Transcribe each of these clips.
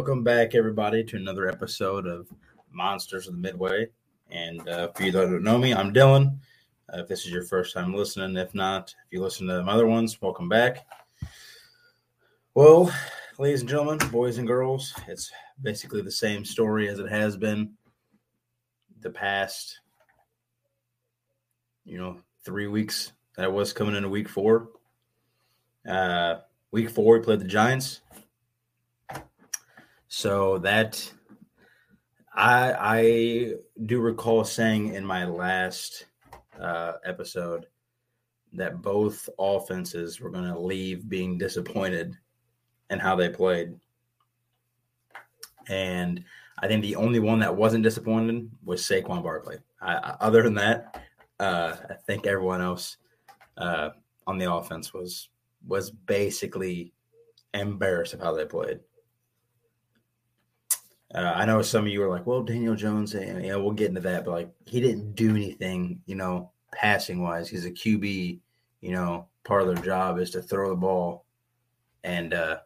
Welcome back, everybody, to another episode of Monsters of the Midway. And uh, for you that don't know me, I'm Dillon. Uh, if this is your first time listening, if not, if you listen to my other ones, welcome back. Well, ladies and gentlemen, boys and girls, it's basically the same story as it has been the past, you know, three weeks. That was coming into week four. Uh, week four, we played the Giants. So that I I do recall saying in my last uh, episode that both offenses were going to leave being disappointed in how they played. And I think the only one that wasn't disappointed was Saquon Barkley. I, other than that, uh, I think everyone else uh, on the offense was was basically embarrassed of how they played. Uh, I know some of you are like, "Well, Daniel Jones, and yeah, we'll get into that," but like, he didn't do anything, you know, passing wise. He's a QB, you know, part of their job is to throw the ball, and uh,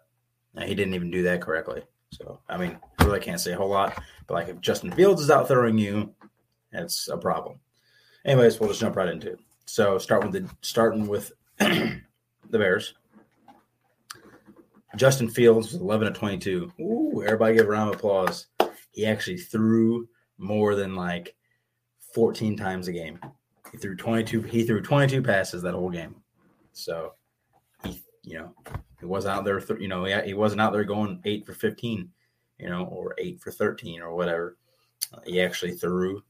he didn't even do that correctly. So, I mean, really can't say a whole lot, but like, if Justin Fields is out throwing you, that's a problem. Anyways, we'll just jump right into it. So, start with the starting with the Bears. Justin Fields was 11 to 22. Ooh, everybody give a round of applause. He actually threw more than like 14 times a game. He threw 22. He threw 22 passes that whole game. So he, you know, he wasn't out there. Th- you know, he, he wasn't out there going eight for 15, you know, or eight for 13 or whatever. Uh, he actually threw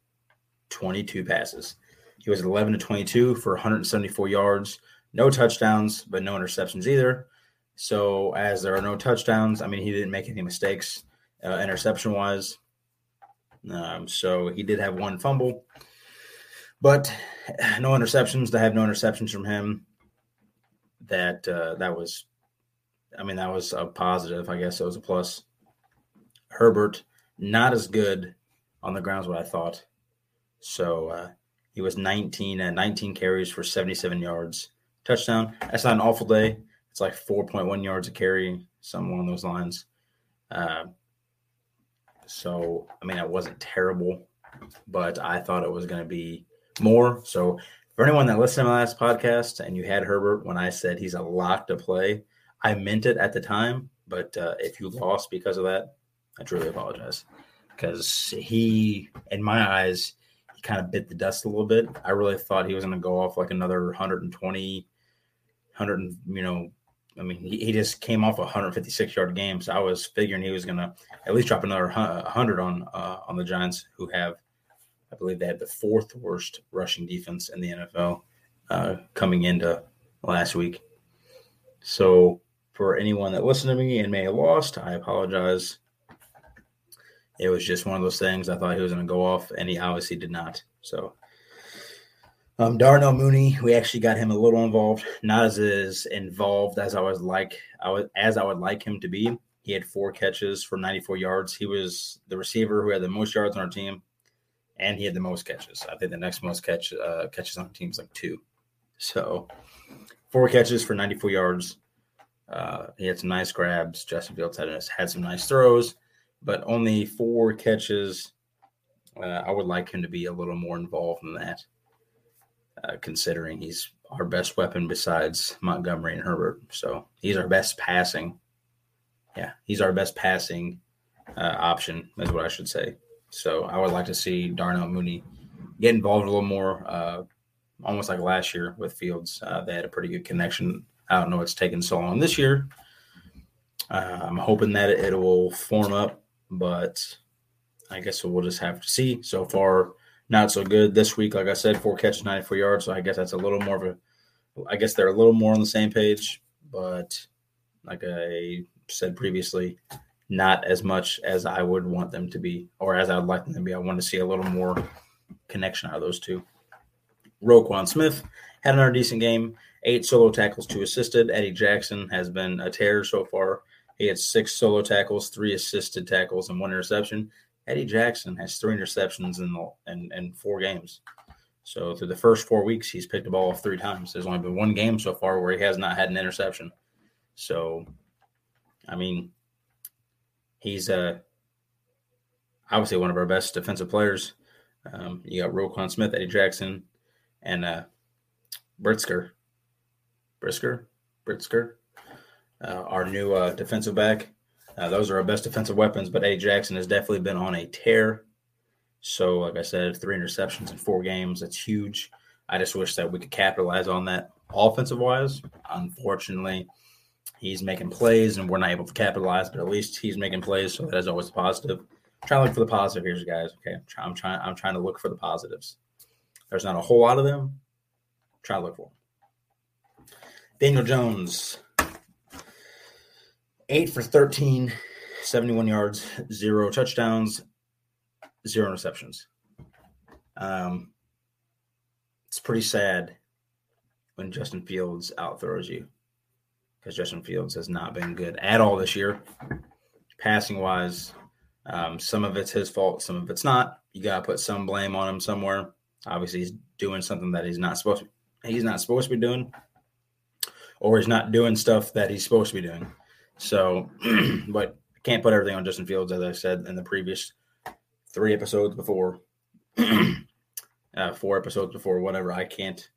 22 passes. He was 11 to 22 for 174 yards, no touchdowns, but no interceptions either. So as there are no touchdowns, I mean, he didn't make any mistakes uh, interception wise. Um, so he did have one fumble, but no interceptions. To have no interceptions from him, that uh, that was, I mean, that was a positive. I guess it was a plus. Herbert not as good on the ground as what I thought. So uh, he was 19 and 19 carries for 77 yards, touchdown. That's not an awful day. It's like 4.1 yards a carry, something along those lines. Uh, so, I mean, it wasn't terrible, but I thought it was going to be more. So, for anyone that listened to my last podcast and you had Herbert when I said he's a lock to play, I meant it at the time. But uh, if you lost because of that, I truly apologize because he, in my eyes, he kind of bit the dust a little bit. I really thought he was going to go off like another 120, 100, you know, I mean, he, he just came off a 156 yard game, so I was figuring he was going to at least drop another 100 on uh, on the Giants, who have, I believe, they had the fourth worst rushing defense in the NFL uh, coming into last week. So, for anyone that listened to me and may have lost, I apologize. It was just one of those things. I thought he was going to go off, and he obviously did not. So, um, Darnell Mooney, we actually got him a little involved, not as, as involved as I was like I was as I would like him to be. He had four catches for 94 yards. He was the receiver who had the most yards on our team, and he had the most catches. I think the next most catch uh, catches on our team is like two. So, four catches for 94 yards. Uh, he had some nice grabs. Justin Fields had had some nice throws, but only four catches. Uh, I would like him to be a little more involved in that uh, considering he's our best weapon besides Montgomery and Herbert. So he's our best passing. Yeah, he's our best passing uh, option, is what I should say. So I would like to see Darnell Mooney get involved a little more, uh, almost like last year with Fields. Uh, they had a pretty good connection. I don't know what's taken so long this year. Uh, I'm hoping that it, it will form up, but I guess we'll just have to see. So far, not so good this week. Like I said, four catches, 94 yards. So I guess that's a little more of a, I guess they're a little more on the same page. But like I said previously, not as much as I would want them to be, or as I would like them to be. I want to see a little more connection out of those two. Roquan Smith had another decent game. Eight solo tackles, two assisted. Eddie Jackson has been a tear so far. He had six solo tackles, three assisted tackles, and one interception. Eddie Jackson has three interceptions in the, in, in four games. So through the first four weeks, he's picked the ball off three times. There's only been one game so far where he has not had an interception. So, I mean, he's uh, obviously one of our best defensive players. Um, you got Roquan Smith, Eddie Jackson, and uh. Brisker? Brisker? Uh, our new uh, defensive back. Uh, those are our best defensive weapons, but Eddie Jackson has definitely been on a tear. So, like I said, three interceptions in four games. That's huge. I just wish that we could capitalize on that offensive wise. Unfortunately, he's making plays and we're not able to capitalize, but at least he's making plays. So that is always positive. I'm trying to look for the positive here, guys. Okay. I'm, try, I'm trying, I'm trying to look for the positives. There's not a whole lot of them. Try to look for them. Daniel Jones, eight for 13, 71 yards, zero touchdowns, zero interceptions. Um, it's pretty sad when Justin Fields outthrows you because Justin Fields has not been good at all this year, passing wise. Um, some of it's his fault, some of it's not. You got to put some blame on him somewhere. Obviously, he's doing something that he's not supposed to. He's not supposed to be doing, or he's not doing stuff that he's supposed to be doing. So, but can't put everything on Justin Fields, as I said in the previous three episodes before, uh, four episodes before, whatever. I can't,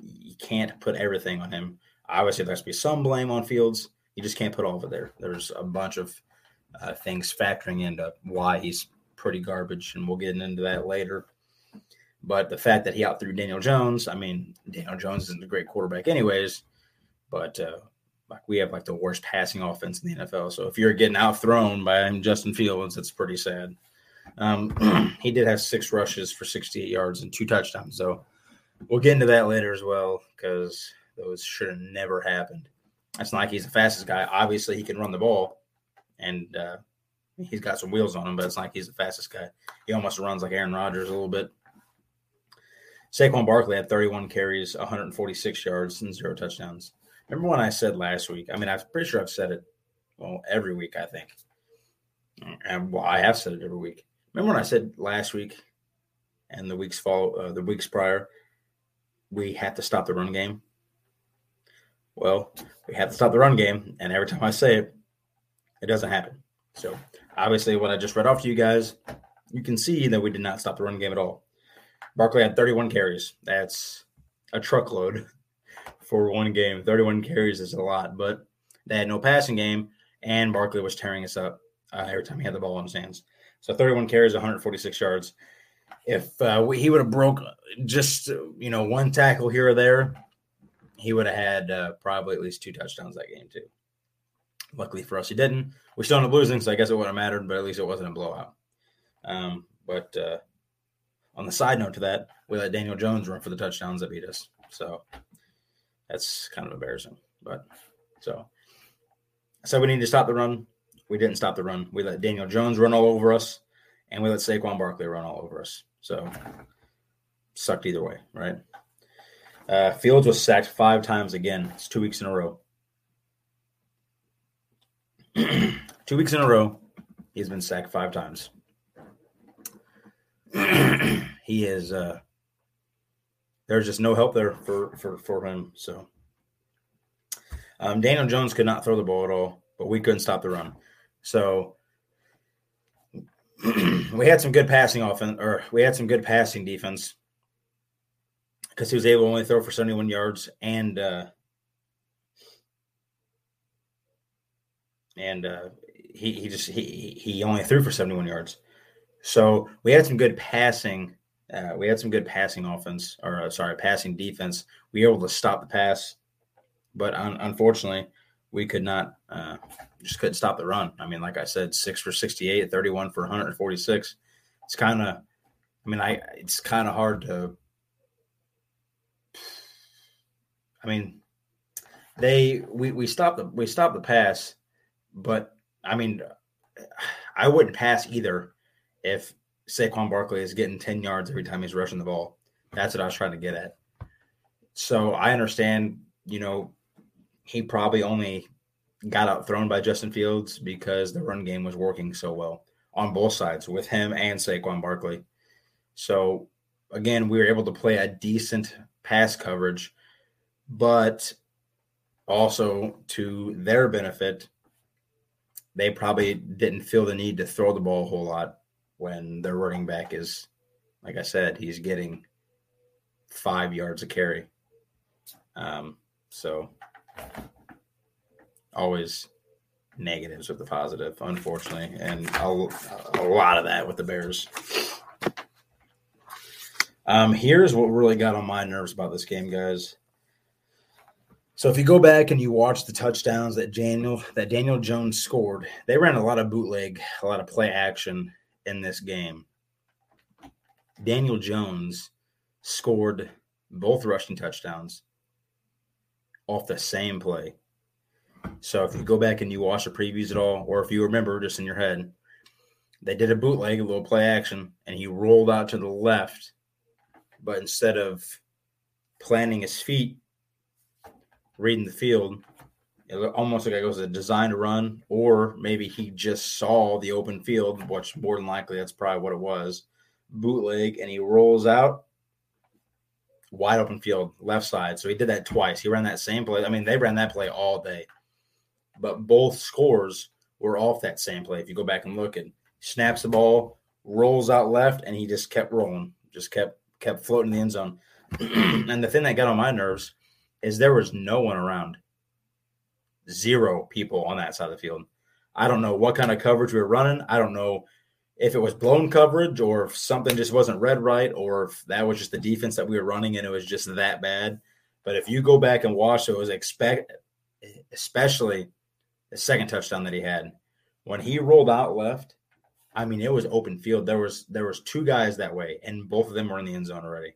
you can't put everything on him. Obviously, there has to be some blame on Fields. You just can't put all of it there. There's a bunch of uh, things factoring into why he's pretty garbage, and we'll get into that later. But the fact that he outthrew Daniel Jones, I mean, Daniel Jones isn't a great quarterback, anyways. But uh, like we have like the worst passing offense in the NFL. So if you're getting outthrown by Justin Fields, it's pretty sad. Um, he did have six rushes for 68 yards and two touchdowns. So we'll get into that later as well because those should have never happened. It's not like he's the fastest guy. Obviously, he can run the ball, and uh, he's got some wheels on him, but it's not like he's the fastest guy. He almost runs like Aaron Rodgers a little bit. Saquon Barkley had 31 carries, 146 yards, and zero touchdowns. Remember when I said last week? I mean, I'm pretty sure I've said it well every week. I think, and well, I have said it every week. Remember when I said last week and the weeks follow uh, the weeks prior, we had to stop the run game. Well, we had to stop the run game, and every time I say it, it doesn't happen. So obviously, what I just read off to you guys, you can see that we did not stop the run game at all. Barkley had 31 carries. That's a truckload for one game. 31 carries is a lot, but they had no passing game, and Barkley was tearing us up uh, every time he had the ball in his hands. So 31 carries, 146 yards. If uh, we, he would have broke just you know one tackle here or there, he would have had uh, probably at least two touchdowns that game too. Luckily for us, he didn't. We still ended up losing, so I guess it wouldn't have mattered, but at least it wasn't a blowout. Um, but uh, on the side note to that, we let Daniel Jones run for the touchdowns that beat us. So that's kind of embarrassing. But so I said we need to stop the run. We didn't stop the run. We let Daniel Jones run all over us, and we let Saquon Barkley run all over us. So sucked either way, right? Uh, Fields was sacked five times again. It's two weeks in a row. two weeks in a row, he's been sacked five times. he is uh, there's just no help there for for for him. So um, Daniel Jones could not throw the ball at all, but we couldn't stop the run. So we had some good passing offense, or we had some good passing defense because he was able to only throw for 71 yards and uh, and uh, he he just he he only threw for 71 yards. So we had some good passing uh, we had some good passing offense, or uh, sorry, passing defense. We were able to stop the pass, but un- unfortunately, we could not, uh, just couldn't stop the run. I mean, like I said, six for 68, 31 for 146. It's kind of, I mean, I it's kind of hard to. I mean, they we we stopped the we stopped the pass, but I mean, I wouldn't pass either if Saquon Barkley is getting 10 yards every time he's rushing the ball. That's what I was trying to get at. So I understand, you know, he probably only got outthrown by Justin Fields because the run game was working so well on both sides with him and Saquon Barkley. So again, we were able to play a decent pass coverage, but also to their benefit, they probably didn't feel the need to throw the ball a whole lot when their running back is, like I said, he's getting five yards a carry. Um, so always negatives with the positive, unfortunately, and a, a lot of that with the Bears. Um, here's what really got on my nerves about this game, guys. So if you go back and you watch the touchdowns that Daniel that Daniel Jones scored, they ran a lot of bootleg, a lot of play action in this game. Daniel Jones scored both rushing touchdowns off the same play. So if you go back and you watch the previews at all, or if you remember just in your head, they did a bootleg, a little play action, and he rolled out to the left, but instead of planting his feet reading the field. It almost like it was a designed run, or maybe he just saw the open field, which more than likely that's probably what it was. Bootleg, and he rolls out wide open field, left side. So he did that twice. He ran that same play. I mean, they ran that play all day, but both scores were off that same play. If you go back and look, at snaps the ball, rolls out left, and he just kept rolling, just kept kept floating the end zone. and the thing that got on my nerves is there was no one around. Zero people on that side of the field. I don't know what kind of coverage we were running. I don't know if it was blown coverage or if something just wasn't read right or if that was just the defense that we were running and it was just that bad. But if you go back and watch, it was expect, especially the second touchdown that he had when he rolled out left. I mean, it was open field. There was there was two guys that way, and both of them were in the end zone already.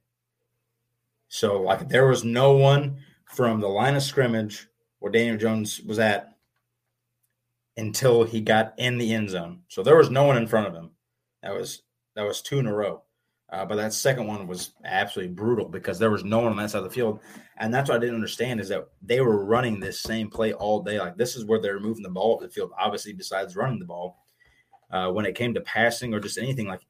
So like there was no one from the line of scrimmage where Daniel Jones was at until he got in the end zone. So there was no one in front of him. That was that was two in a row. Uh, but that second one was absolutely brutal because there was no one on that side of the field, and that's what I didn't understand is that they were running this same play all day. Like this is where they're moving the ball up the field. Obviously, besides running the ball, uh, when it came to passing or just anything, like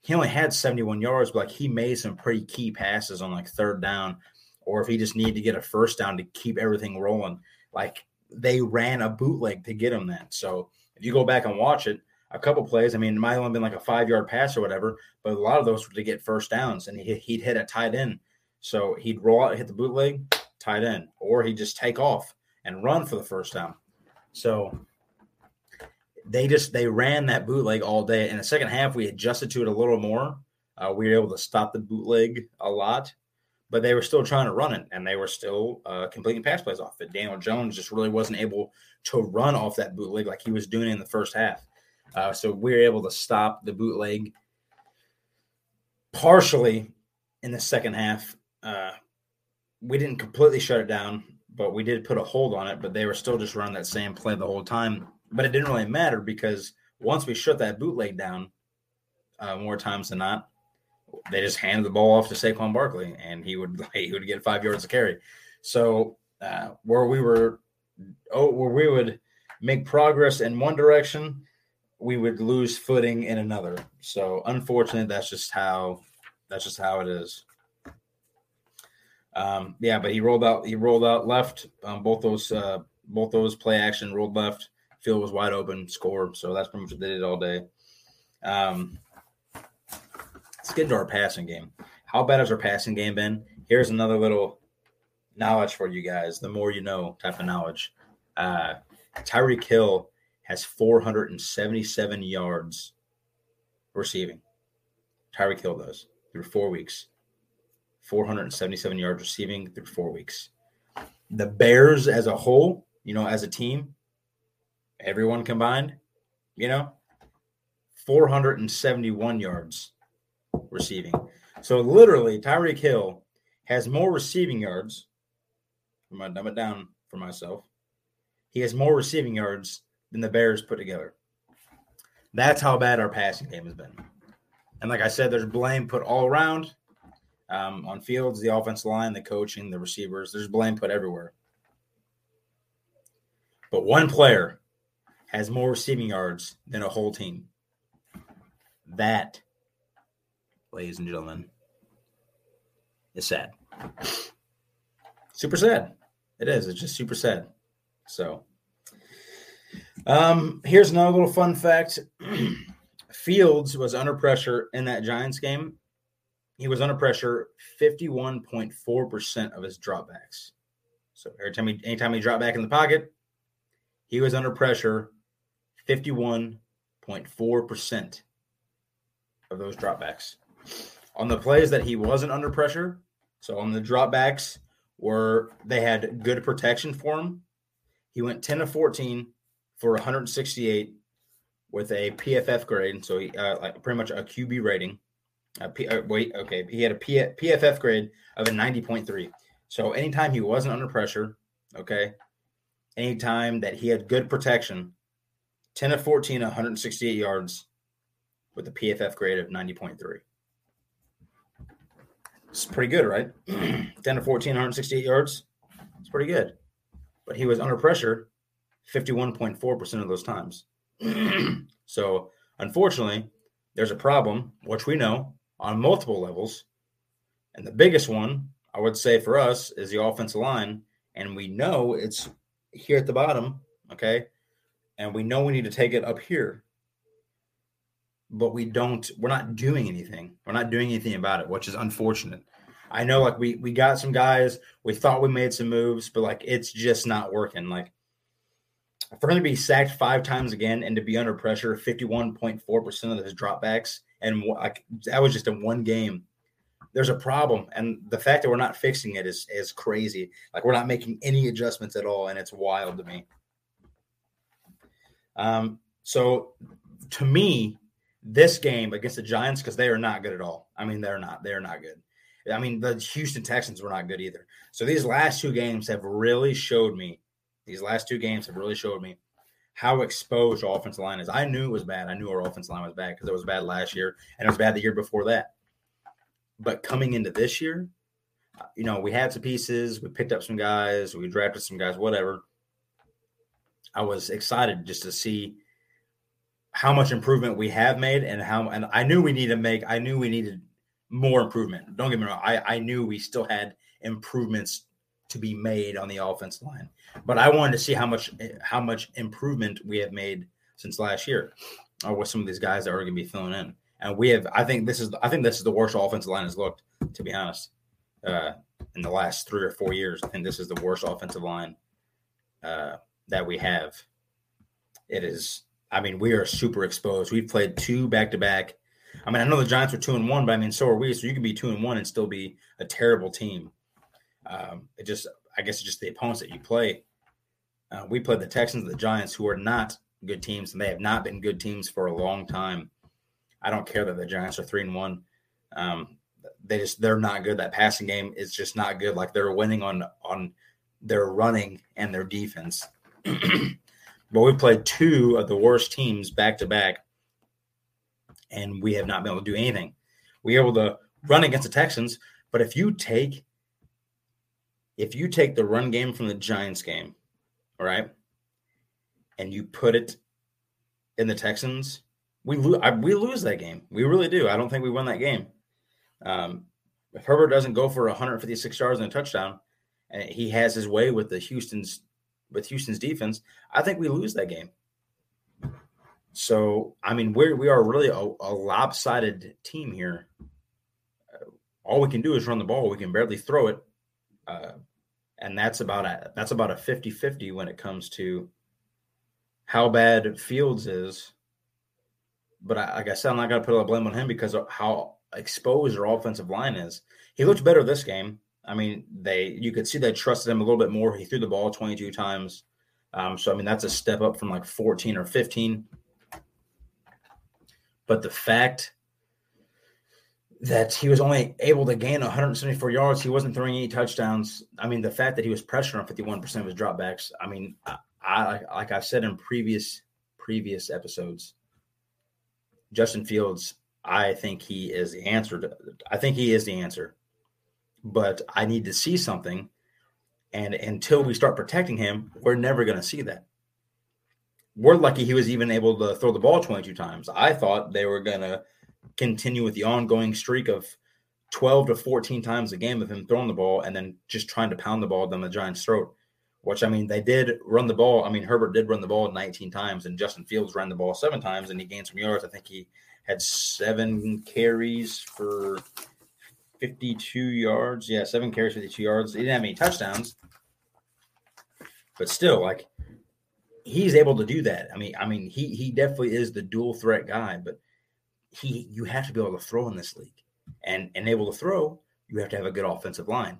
he only had 71 yards, but like he made some pretty key passes on like third down or if he just needed to get a first down to keep everything rolling. Like they ran a bootleg to get him that. So if you go back and watch it, a couple plays, I mean, it might have only been like a five yard pass or whatever, but a lot of those were to get first downs and he, he'd hit a tight end. So he'd roll out, hit the bootleg, tight end, or he'd just take off and run for the first down. So they just they ran that bootleg all day. In the second half, we adjusted to it a little more. Uh, we were able to stop the bootleg a lot, but they were still trying to run it and they were still uh, completing pass plays off it. Daniel Jones just really wasn't able to run off that bootleg like he was doing in the first half. Uh, so we were able to stop the bootleg partially in the second half. Uh, we didn't completely shut it down, but we did put a hold on it. But they were still just running that same play the whole time. But it didn't really matter because once we shut that bootleg down, uh, more times than not, they just handed the ball off to Saquon Barkley, and he would he would get five yards to carry. So uh, where we were, oh, where we would make progress in one direction, we would lose footing in another. So unfortunate, that's just how that's just how it is. Um, yeah, but he rolled out. He rolled out left. Um, both those uh, both those play action rolled left. Field was wide open. Score. So that's pretty much what they did all day. Um, Let's get into our passing game. How bad has our passing game been? Here's another little knowledge for you guys. The more you know type of knowledge. Uh, Tyreek Hill has 477 yards receiving. Tyreek Hill does through four weeks. 477 yards receiving through four weeks. The Bears as a whole, you know, as a team, everyone combined, you know, 471 yards receiving. So literally, Tyreek Hill has more receiving yards. I'm gonna dumb it down for myself. He has more receiving yards than the Bears put together. That's how bad our passing game has been. And like I said, there's blame put all around um, on Fields, the offensive line, the coaching, the receivers. There's blame put everywhere. But one player has more receiving yards than a whole team. That ladies and gentlemen, is sad. Super sad. It is. It's just super sad. So, um, here's another little fun fact. Fields was under pressure in that Giants game. He was under pressure 51.4% of his dropbacks. So every time he anytime he dropped back in the pocket, he was under pressure 51.4% of those dropbacks. On the plays that he wasn't under pressure, so on the dropbacks where they had good protection for him, he went 10 of 14 for 168 with a PFF grade, so he, uh, like pretty much a QB rating. Uh, P, uh, wait, okay, he had a P, PFF grade of a 90.3. So anytime he wasn't under pressure, okay, anytime that he had good protection, 10 of 14, 168 yards with a PFF grade of 90.3. It's pretty good, right? 10 to 14, 168 yards. It's pretty good. But he was under pressure 51.4% of those times. so, unfortunately, there's a problem, which we know on multiple levels. And the biggest one, I would say for us, is the offensive line. And we know it's here at the bottom, okay? And we know we need to take it up here. But we don't, we're not doing anything. We're not doing anything about it, which is unfortunate. I know like we we got some guys, we thought we made some moves, but like it's just not working. Like for him to be sacked five times again and to be under pressure, 51.4% of his dropbacks, and like that was just in one game. There's a problem, and the fact that we're not fixing it is is crazy. Like we're not making any adjustments at all, and it's wild to me. Um, so to me, this game against the Giants, because they are not good at all. I mean, they're not. They're not good. I mean, the Houston Texans were not good either. So these last two games have really showed me these last two games have really showed me how exposed our offensive line is. I knew it was bad. I knew our offensive line was bad because it was bad last year and it was bad the year before that. But coming into this year, you know, we had some pieces, we picked up some guys, we drafted some guys, whatever. I was excited just to see how much improvement we have made and how and I knew we needed to make I knew we needed more improvement. Don't get me wrong. I, I knew we still had improvements to be made on the offensive line. But I wanted to see how much how much improvement we have made since last year, or with some of these guys that are going to be filling in. And we have, I think this is, I think this is the worst offensive line has looked, to be honest, uh, in the last three or four years. I think this is the worst offensive line uh, that we have. It is, I mean, we are super exposed. We've played two back to back. I mean, I know the Giants are two and one, but I mean, so are we. So you can be two and one and still be a terrible team. Um, it just, I guess, it's just the opponents that you play. Uh, we played the Texans, the Giants, who are not good teams, and they have not been good teams for a long time. I don't care that the Giants are three and one. Um, they just they're not good. That passing game is just not good. Like they're winning on on their running and their defense. but we played two of the worst teams back to back, and we have not been able to do anything. We were able to run against the Texans, but if you take if you take the run game from the Giants game, all right, and you put it in the Texans, we lose. We lose that game. We really do. I don't think we win that game. Um, if Herbert doesn't go for 156 yards and a touchdown, and he has his way with the Houston's with Houston's defense, I think we lose that game. So, I mean, we're we are really a, a lopsided team here. Uh, all we can do is run the ball. We can barely throw it. Uh, and that's about a that's about a 50-50 when it comes to how bad Fields is. But I, like I said, I'm not going to put a blame on him because of how exposed our offensive line is. He looked better this game. I mean, they you could see they trusted him a little bit more. He threw the ball 22 times. Um, so I mean, that's a step up from like 14 or 15. But the fact that he was only able to gain 174 yards. He wasn't throwing any touchdowns. I mean, the fact that he was pressuring on 51% of his dropbacks. I mean, I, I like I've said in previous previous episodes, Justin Fields. I think he is the answer. To, I think he is the answer, but I need to see something. And until we start protecting him, we're never going to see that. We're lucky he was even able to throw the ball 22 times. I thought they were going to continue with the ongoing streak of 12 to 14 times a game of him throwing the ball and then just trying to pound the ball down the Giants' throat. Which I mean, they did run the ball. I mean, Herbert did run the ball 19 times, and Justin Fields ran the ball seven times, and he gained some yards. I think he had seven carries for 52 yards. Yeah, seven carries, 52 yards. He didn't have any touchdowns, but still, like he's able to do that. I mean, I mean, he he definitely is the dual threat guy, but he you have to be able to throw in this league, and and able to throw, you have to have a good offensive line.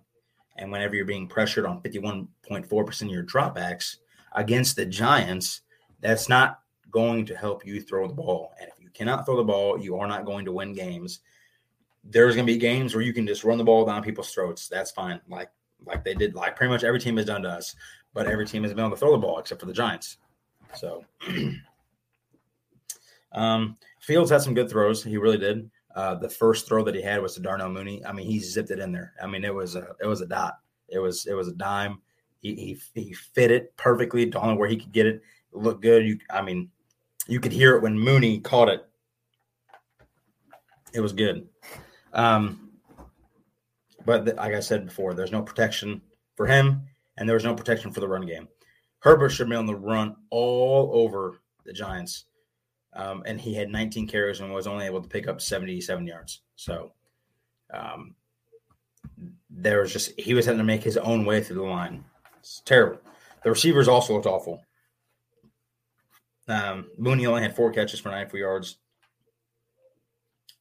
And whenever you're being pressured on 51.4% of your dropbacks against the Giants, that's not going to help you throw the ball. And if you cannot throw the ball, you are not going to win games. There's going to be games where you can just run the ball down people's throats. That's fine. Like like they did, like pretty much every team has done to us. But every team has been able to throw the ball except for the Giants. So um, Fields had some good throws. He really did. Uh, the first throw that he had was to Darnell Mooney. I mean, he zipped it in there. I mean, it was a it was a dot. It was it was a dime. He he, he fit it perfectly. The only where he could get it, it looked good. You, I mean, you could hear it when Mooney caught it. It was good. Um, but like I said before, there's no protection for him, and there was no protection for the run game. Herbert should be on the run all over the Giants um, and he had 19 carries and was only able to pick up 77 yards. So um, there was just he was having to make his own way through the line. It's terrible. The receivers also looked awful. Um, Mooney only had four catches for 94 yards.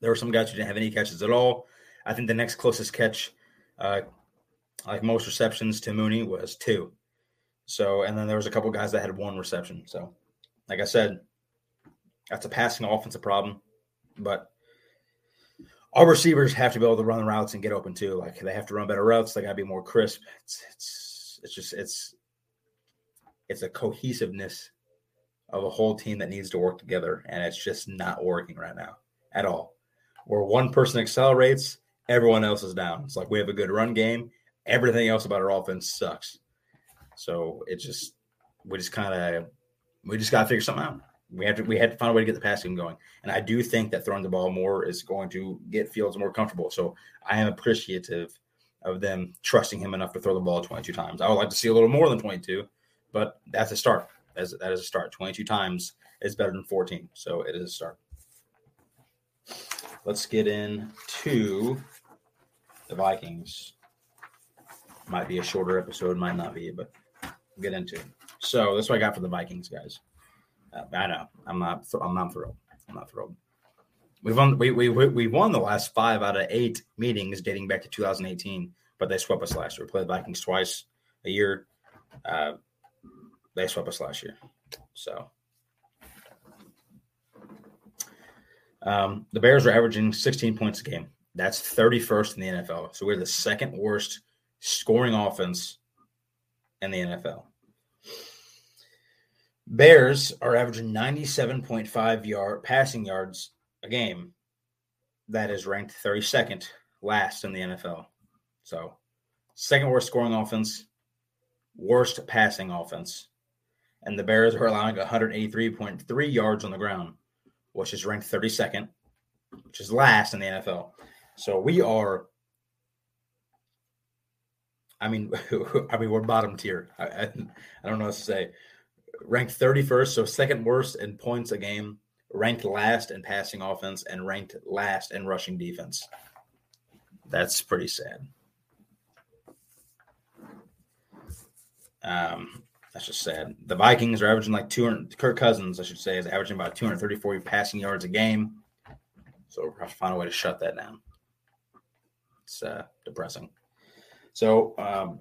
There were some guys who didn't have any catches at all. I think the next closest catch, uh, like most receptions to Mooney, was two. So, and then there was a couple guys that had one reception. So, like I said, that's a passing offensive problem. But our receivers have to be able to run the routes and get open too. Like they have to run better routes. They got to be more crisp. It's it's it's just it's it's a cohesiveness of a whole team that needs to work together, and it's just not working right now at all. Where one person accelerates, everyone else is down. It's like we have a good run game. Everything else about our offense sucks. So it just we just kind of we just got to figure something out we have to we had to find a way to get the passing going. And I do think that throwing the ball more is going to get Fields more comfortable. So I am appreciative of them trusting him enough to throw the ball 22 times. I would like to see a little more than 22, but that's a start. As that is a start. 22 times is better than 14. So it is a start. Let's get into the Vikings. Might be a shorter episode, might not be, but we'll get into it. So that's what I got for the Vikings, guys. Uh, I know. I'm not. I'm not thrilled. I'm not thrilled. We've won. We we we won the last five out of eight meetings dating back to 2018, but they swept us last year. We played the Vikings twice a year. Uh, they swept us last year. So um, the Bears are averaging 16 points a game. That's 31st in the NFL. So we're the second worst scoring offense in the NFL. Bears are averaging 97.5 yard passing yards a game. That is ranked 32nd last in the NFL. So, second worst scoring offense, worst passing offense. And the Bears are allowing 183.3 yards on the ground, which is ranked 32nd, which is last in the NFL. So we are I mean, I mean, we're bottom tier. I, I, I, don't know what to say ranked 31st, so second worst in points a game, ranked last in passing offense, and ranked last in rushing defense. That's pretty sad. Um, that's just sad. The Vikings are averaging like 200. Kirk Cousins, I should say, is averaging about 234 passing yards a game. So we'll have to find a way to shut that down. It's uh, depressing. So um,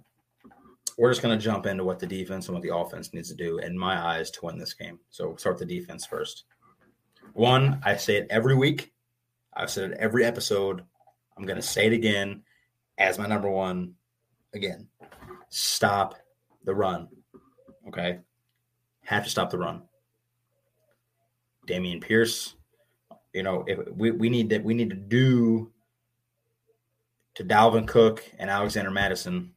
we're just going to jump into what the defense and what the offense needs to do, in my eyes, to win this game. So we'll start the defense first. One, I say it every week. I've said it every episode. I'm going to say it again as my number one. Again, stop the run. Okay, have to stop the run. Dameon Pierce, you know, if we, we need that we need to do to Dalvin Cook and Alexander Mattison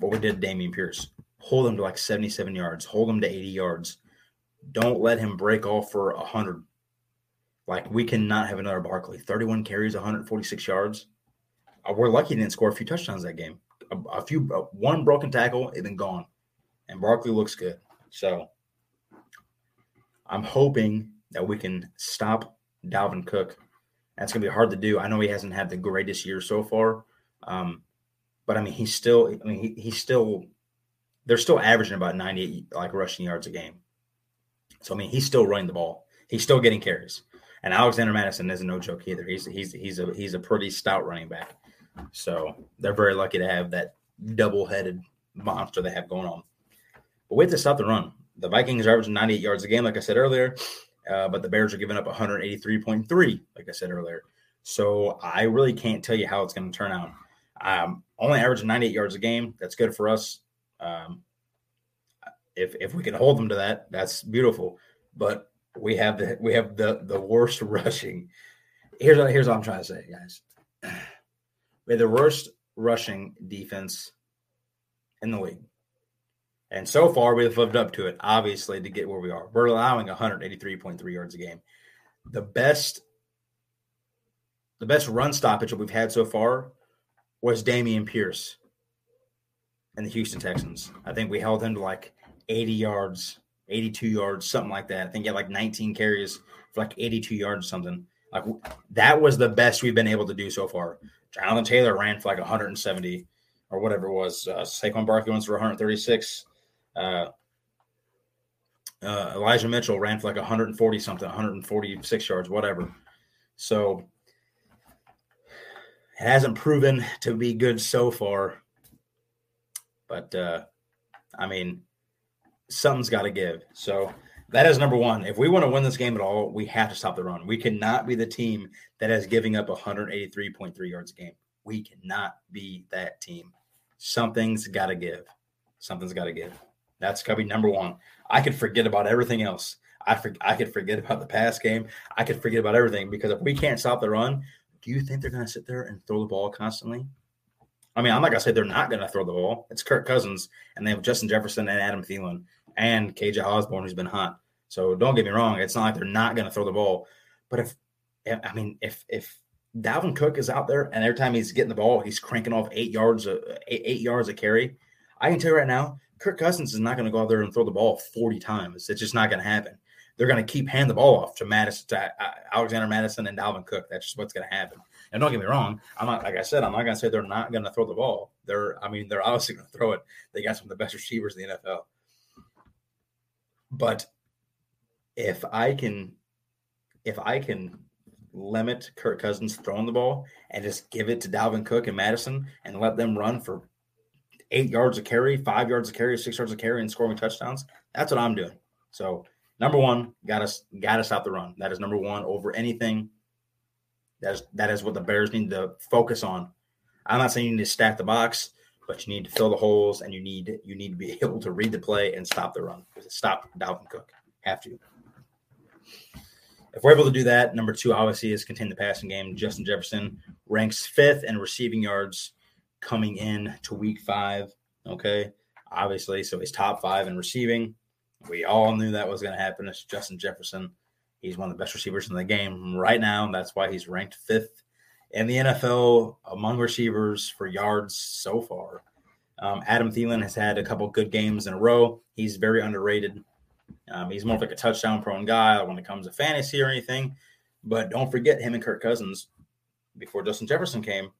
what we did to Dameon Pierce. Hold him to like 77 yards, hold him to 80 yards. Don't let him break off for 100. Like, we cannot have another Barkley. 31 carries, 146 yards. uh, we're lucky he didn't score a few touchdowns that game. A, a few, uh, one broken tackle, and then gone. And Barkley looks good. So I'm hoping that we can stop Dalvin Cook. That's going to be hard to do. I know he hasn't had the greatest year so far, um, but I mean he's still. I mean he, he's still. They're still averaging about 98 like rushing yards a game. So I mean he's still running the ball. He's still getting carries. And Alexander Mattison is no joke either. He's he's he's a he's a pretty stout running back. So they're very lucky to have that double-headed monster they have going on. But we have to stop the run. The Vikings are averaging 98 yards a game, like I said earlier, uh, but the Bears are giving up 183.3, like I said earlier. So I really can't tell you how it's going to turn out. Um, only averaging 98 yards a game. That's good for us. Um, if if we can hold them to that, that's beautiful. But we have the we have the the worst rushing. Here's what, here's what I'm trying to say, guys. We have the worst rushing defense in the league. And so far, we've lived up to it, obviously, to get where we are. We're allowing 183.3 yards a game. The best, the best run stoppage that we've had so far was Dameon Pierce and the Houston Texans. I think we held him to like 80 yards, 82 yards, something like that. I think he had like 19 carries for like 82 yards something. Like that was the best we've been able to do so far. Jonathan Taylor ran for like 170 or whatever it was. Uh, Saquon Barkley went for 136. Uh, uh, Elijah Mitchell ran for like 140 something, 146 yards, whatever. So it hasn't proven to be good so far. But uh, I mean, something's got to give. So that is number one. If we want to win this game at all, we have to stop the run. We cannot be the team that is giving up 183.3 yards a game. We cannot be that team. Something's got to give. Something's got to give. That's to be number one. I could forget about everything else. I for, I could forget about the pass game. I could forget about everything because if we can't stop the run, do you think they're going to sit there and throw the ball constantly? I mean, I'm not to say they're not going to throw the ball. It's Kirk Cousins, and they have Justin Jefferson and Adam Thielen and KJ Osborn, who's been hot. So don't get me wrong. It's not like they're not going to throw the ball. But if, I mean, if if Dalvin Cook is out there and every time he's getting the ball, he's cranking off eight yards, a, eight, eight yards a carry, I can tell you right now, Kirk Cousins is not going to go out there and throw the ball 40 times. It's just not going to happen. They're going to keep hand the ball off to Mattison, to uh, Alexander Mattison, and Dalvin Cook. That's just what's going to happen. And don't get me wrong, I'm not like I said, I'm not going to say they're not going to throw the ball. They're, I mean, they're obviously going to throw it. They got some of the best receivers in the NFL. But if I can, if I can limit Kirk Cousins throwing the ball and just give it to Dalvin Cook and Mattison and let them run for eight yards of carry, five yards of carry, six yards of carry, and scoring touchdowns. That's what I'm doing. So number one, got to got to stop the run. That is number one over anything. That is that is what the Bears need to focus on. I'm not saying you need to stack the box, but you need to fill the holes and you need you need to be able to read the play and stop the run. Stop Dalvin Cook. Have to. If we're able to do that, number two obviously is contain the passing game. Justin Jefferson ranks fifth in receiving yards coming in to week five. Okay. Obviously, so he's top five in receiving. We all knew that was going to happen. It's Justin Jefferson. He's one of the best receivers in the game right now. That's why he's ranked fifth in the NFL among receivers for yards so far. Um, Adam Thielen has had a couple good games in a row. He's very underrated. Um, he's more of like a touchdown prone guy when it comes to fantasy or anything. But don't forget him and Kirk Cousins before Justin Jefferson came.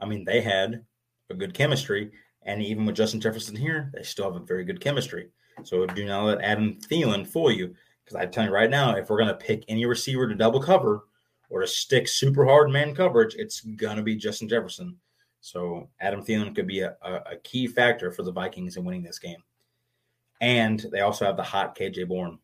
I mean, they had a good chemistry, and even with Justin Jefferson here, they still have a very good chemistry. So do not let Adam Thielen fool you, because I tell you right now, if we're going to pick any receiver to double cover or to stick super hard man coverage, it's going to be Justin Jefferson. So Adam Thielen could be a, a, a, key factor for the Vikings in winning this game. And they also have the hot KJ Bourne.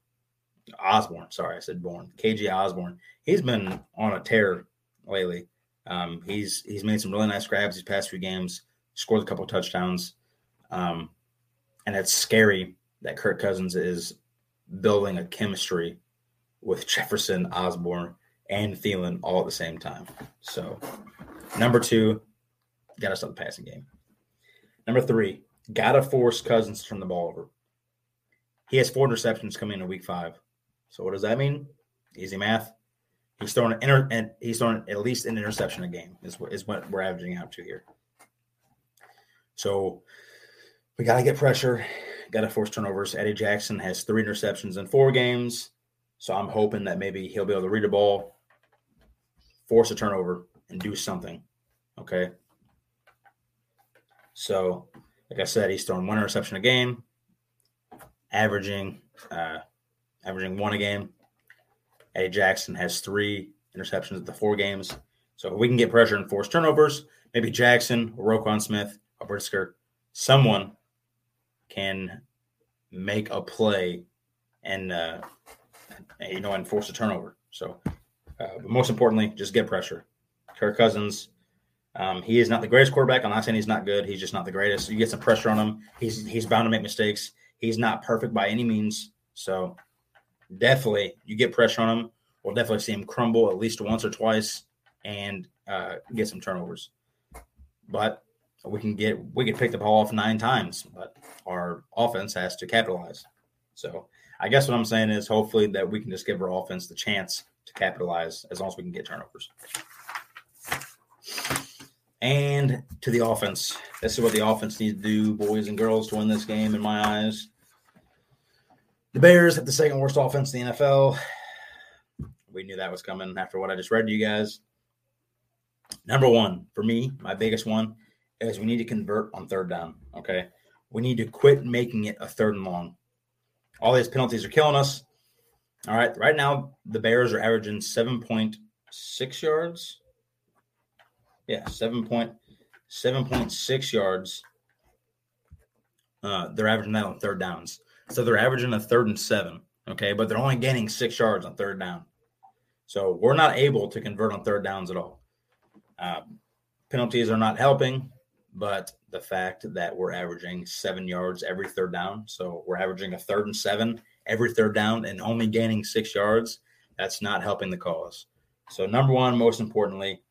Osborn, sorry, I said Bourne. KJ Osborn. He's been on a tear lately. Um, he's he's made some really nice grabs these past few games, scored a couple touchdowns, um, and it's scary that Kirk Cousins is building a chemistry with Jefferson, Osborn, and Thielen all at the same time. So, number two, got to start the passing game. Number three, got to force Cousins to turn the ball over. He has four interceptions coming in week five. So, what does that mean? Easy math. He's throwing an inter, and he's throwing at least an interception a game is what is what we're averaging out to here. So we got to get pressure, got to force turnovers. Eddie Jackson has three interceptions in four games, so I'm hoping that maybe he'll be able to read the ball, force a turnover, and do something. Okay. So, like I said, he's throwing one interception a game, averaging uh, averaging one a game. Eddie Jackson has three interceptions at the four games. So if we can get pressure and force turnovers, maybe Jackson, Roquan Smith, or Brisker, someone can make a play and uh, you know and force a turnover. So, uh, but most importantly, just get pressure. Kirk Cousins, um, he is not the greatest quarterback. I'm not saying he's not good. He's just not the greatest. You get some pressure on him. He's he's bound to make mistakes. He's not perfect by any means. So definitely you get pressure on him. We'll definitely see him crumble at least once or twice and uh, get some turnovers. But we can get we can pick the ball off nine times, but our offense has to capitalize. So I guess what I'm saying is hopefully that we can just give our offense the chance to capitalize as long as we can get turnovers. And to the offense. This is what the offense needs to do, boys and girls, to win this game, in my eyes. The Bears have the second worst offense in the NFL. We knew that was coming after what I just read to you guys. Number one, for me, my biggest one is we need to convert on third down. Okay. We need to quit making it a third and long. All these penalties are killing us. All right. Right now, the Bears are averaging 7.6 yards. Yeah, 7.7.6 yards. Uh, they're averaging that on third downs. So they're averaging a third and seven. Okay. But they're only gaining six yards on third down. So we're not able to convert on third downs at all. Um, penalties are not helping, but the fact that we're averaging seven yards every third down, so we're averaging a third and seven every third down and only gaining six yards, that's not helping the cause. So, number one, most importantly,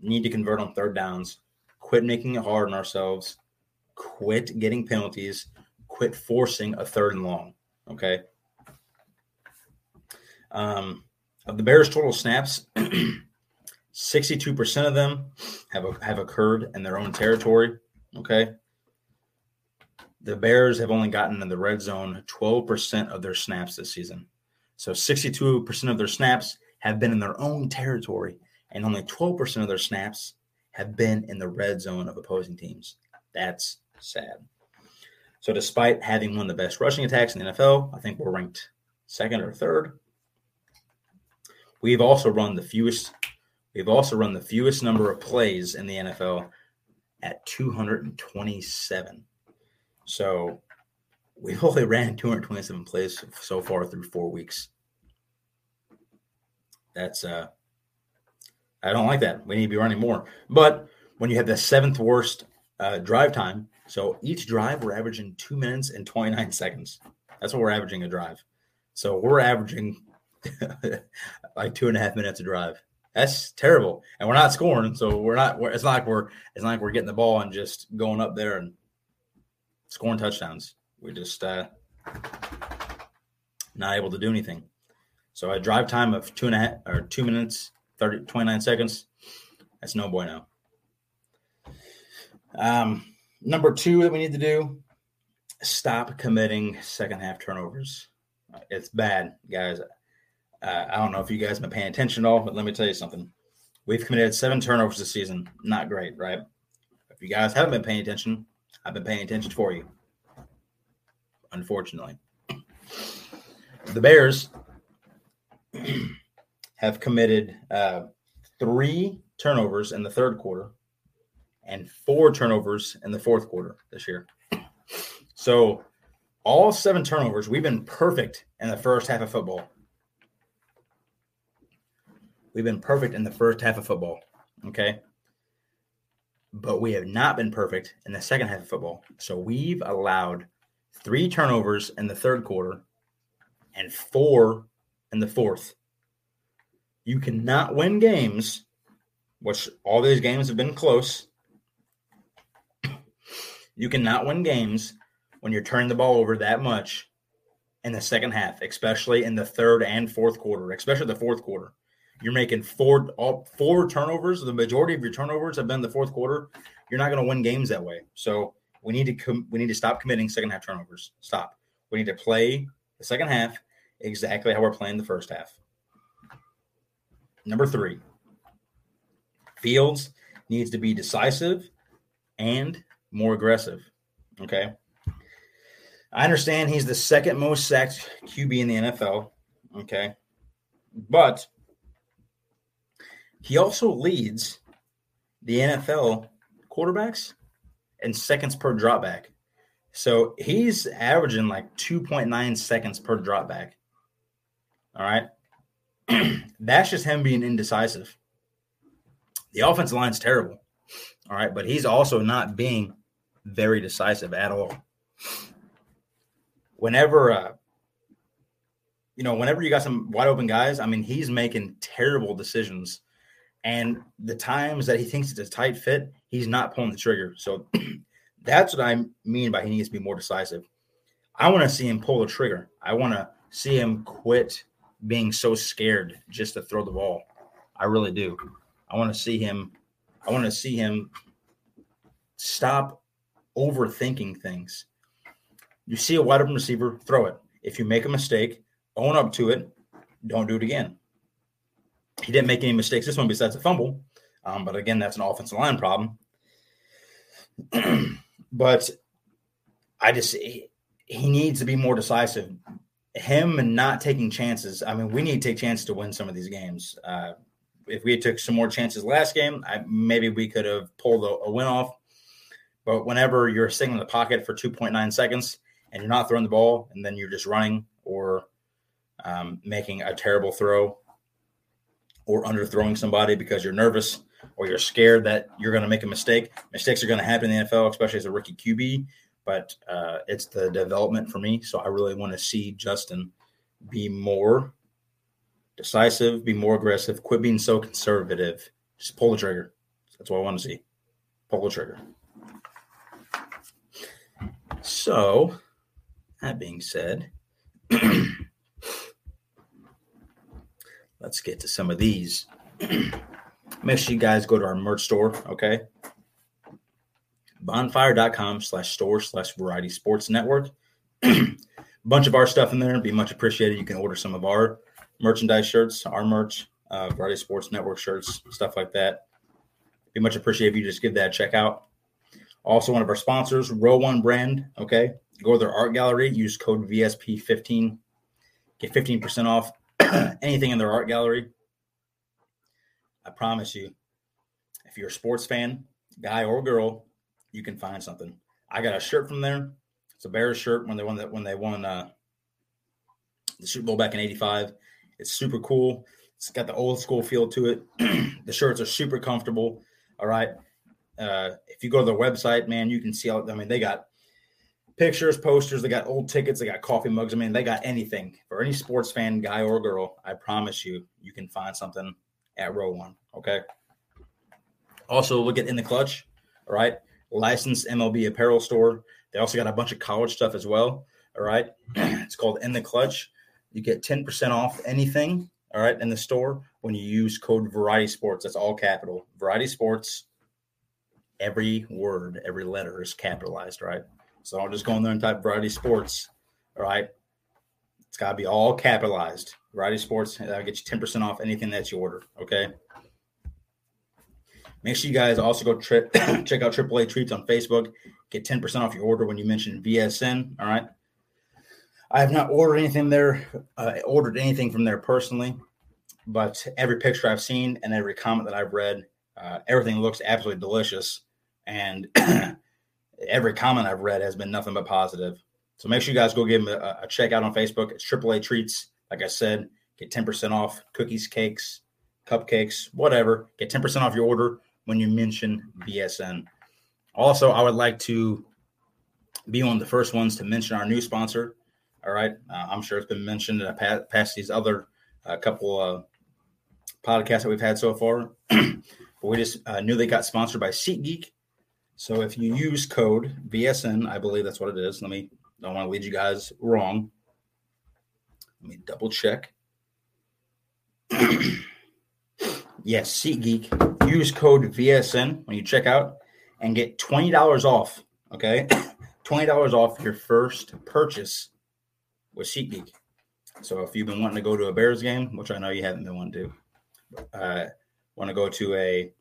need to convert on third downs, quit making it hard on ourselves, quit getting penalties, quit forcing a third and long. Okay. Um, of the Bears' total snaps, 62% of them have, have occurred in their own territory. Okay. The Bears have only gotten in the red zone 12% of their snaps this season. So 62% of their snaps have been in their own territory, and only 12% of their snaps have been in the red zone of opposing teams. That's sad. So, despite having one of the best rushing attacks in the NFL, I think we're ranked second or third. We've also run the fewest. We've also run the fewest number of plays in the NFL at 227. So we've only ran 227 plays so far through four weeks. That's uh I don't like that. We need to be running more. But when you have the seventh worst uh, drive time, so each drive we're averaging two minutes and 29 seconds. That's what we're averaging a drive. So we're averaging like two and a half minutes a drive. That's terrible, and we're not scoring. So we're not. We're, it's not like we're. It's not like we're getting the ball and just going up there and scoring touchdowns. We're just uh, not able to do anything. So a drive time of two and a half or two minutes 30, 29 seconds. That's no bueno. Um, number two that we need to do: stop committing second half turnovers. It's bad, guys. Uh, I don't know if you guys have been paying attention at all, but let me tell you something. We've committed seven turnovers this season. Not great, right? If you guys haven't been paying attention, I've been paying attention for you. Unfortunately, the Bears have committed uh, three turnovers in the third quarter and four turnovers in the fourth quarter this year. So, all seven turnovers, we've been perfect in the first half of football. We've been perfect in the first half of football. Okay. But we have not been perfect in the second half of football. So we've allowed three turnovers in the third quarter and four in the fourth. You cannot win games, which all these games have been close. You cannot win games when you're turning the ball over that much in the second half, especially in the third and fourth quarter, especially the fourth quarter you're making four all four turnovers. The majority of your turnovers have been the fourth quarter. You're not going to win games that way. So we need to com- we need to stop committing second half turnovers. Stop. We need to play the second half exactly how we're playing the first half. Number three, Fields needs to be decisive and more aggressive. Okay. I understand he's the second most sacked QB in the NFL. Okay. But he also leads the NFL quarterbacks and seconds per dropback. So he's averaging like 2.9 seconds per dropback. All right. That's just him being indecisive. The offensive line's terrible. All right. But he's also not being very decisive at all. Whenever, uh, you know, whenever you got some wide open guys, I mean, he's making terrible decisions. And the times that he thinks it's a tight fit, he's not pulling the trigger. So that's what I mean by he needs to be more decisive. I want to see him pull the trigger. I want to see him quit being so scared just to throw the ball. I really do. I want to see him. I want to see him stop overthinking things. You see a wide open receiver, throw it. If you make a mistake, own up to it. Don't do it again. He didn't make any mistakes this one besides a fumble. Um, but again, that's an offensive line problem. but I just he, he needs to be more decisive. Him and not taking chances. I mean, we need to take chances to win some of these games. Uh, if we took some more chances last game, I, maybe we could have pulled a, a, win off. But whenever you're sitting in the pocket for 2.9 seconds and you're not throwing the ball, and then you're just running or um, making a terrible throw or underthrowing somebody because you're nervous or you're scared that you're going to make a mistake. Mistakes are going to happen in the NFL, especially as a rookie QB. But uh, it's the development for me, so I really want to see Justin be more decisive, be more aggressive, quit being so conservative. Just pull the trigger. That's what I want to see. Pull the trigger. So, that being said, let's get to some of these. Make sure you guys go to our merch store, okay? Bonfire.com slash store slash variety sports network. bunch of our stuff in there. Be much appreciated. You can order some of our merchandise shirts, our merch, uh, Variety Sports Network shirts, stuff like that. Be much appreciated if you just give that a check out. Also, one of our sponsors, Row One Brand. Okay, go to their art gallery. Use code VSP15. Get 15% off anything in their art gallery. I promise you, if you're a sports fan, guy or girl, you can find something. I got a shirt from there. It's a Bears shirt when they won that when they won uh, the Super Bowl back in '85. It's super cool. It's got the old school feel to it. the shirts are super comfortable. All right. Uh, if you go to their website, man, you can see all. I mean, they got pictures, posters. They got old tickets. They got coffee mugs. I mean, they got anything for any sports fan, guy or girl. I promise you, you can find something at row one. Okay. Also, look at in the clutch. All right. Licensed MLB apparel store. They also got a bunch of college stuff as well. All right. it's called In the Clutch. You get 10% off anything. All right. In the store when you use code Variety Sports. That's all capital. Variety Sports. Every word, every letter is capitalized. Right. So I'll just go in there and type Variety Sports. All right. It's got to be all capitalized. Variety Sports. That'll get you 10% off anything that you order. Okay. Make sure you guys also go tri- check out AAA Treats on Facebook. Get 10% off your order when you mention VSN. All right. I have not ordered anything there, uh, ordered anything from there personally, but every picture I've seen and every comment that I've read, uh, everything looks absolutely delicious. And every comment I've read has been nothing but positive. So make sure you guys go give them a, a check out on Facebook. It's AAA Treats. Like I said, get 10% off cookies, cakes, cupcakes, whatever. Get 10% off your order when you mention VSN. Also, I would like to be one of the first ones to mention our new sponsor. All right. Uh, I'm sure it's been mentioned in the past these other uh, couple uh, podcasts that we've had so far. we just uh, knew they got sponsored by SeatGeek. So if you use code VSN, I believe that's what it is. Let me, don't want to lead you guys wrong. Let me double check. Yes, SeatGeek. Use code VSN when you check out and get twenty dollars off. Okay, twenty dollars off your first purchase with SeatGeek. So if you've been wanting to go to a Bears game, which I know you haven't been wanting to, uh, want to go to a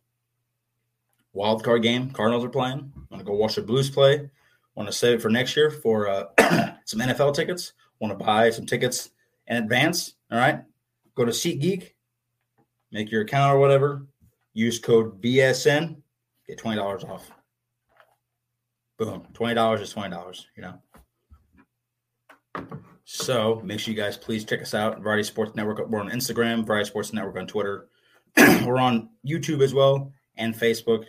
wild card game, Cardinals are playing. Want to go watch the Blues play? Want to save it for next year for uh, some NFL tickets? Want to buy some tickets in advance? All right, go to SeatGeek, make your account or whatever. Use code VSN, get twenty dollars off. Boom, twenty dollars is twenty dollars. You know. So make sure you guys please check us out, Variety Sports Network. We're on Instagram, Variety Sports Network on Twitter. we're on YouTube as well and Facebook.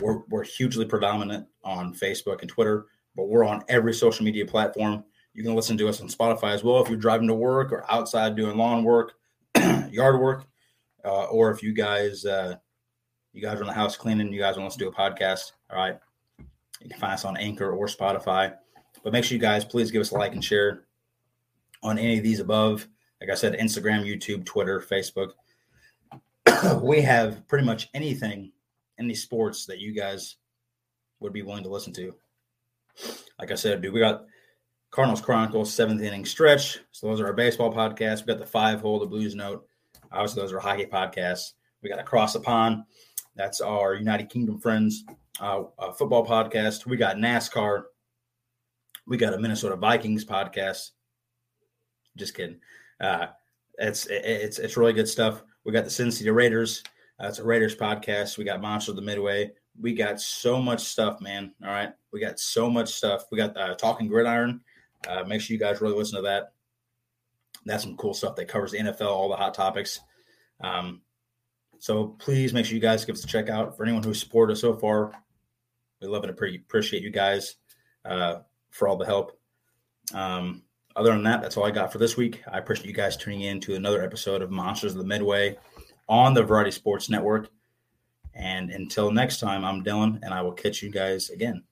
We're, we're hugely predominant on Facebook and Twitter, but we're on every social media platform. You can listen to us on Spotify as well if you're driving to work or outside doing lawn work, yard work, uh, or if you guys uh, you guys are in the house cleaning, you guys want us to do a podcast. All right, you can find us on Anchor or Spotify. But make sure you guys please give us a like and share on any of these above. Like I said, Instagram, YouTube, Twitter, Facebook. we have pretty much anything, any sports that you guys would be willing to listen to. Like I said, dude, we got Cardinals Chronicles, seventh inning stretch. So those are our baseball podcasts. We got the five hole, the Blues Note. Obviously, those are hockey podcasts. We got Across the Pond. That's our United Kingdom friends uh, uh, football podcast. We got NASCAR. We got a Minnesota Vikings podcast. Just kidding. Uh, it's it's it's really good stuff. We got the Sin City Raiders. Uh, it's a Raiders podcast. We got Monster of the Midway. We got so much stuff, man. All right. We got so much stuff. We got uh, Talking Gridiron. Uh, make sure you guys really listen to that. That's some cool stuff that covers the NFL, all the hot topics. Um, so please make sure you guys give us a check out. For anyone who's supported us so far, we love and appreciate you guys uh, for all the help. Um, other than that, that's all I got for this week. I appreciate you guys tuning in to another episode of Monsters of the Midway on the Variety Sports Network. And until next time, I'm Dillon, and I will catch you guys again.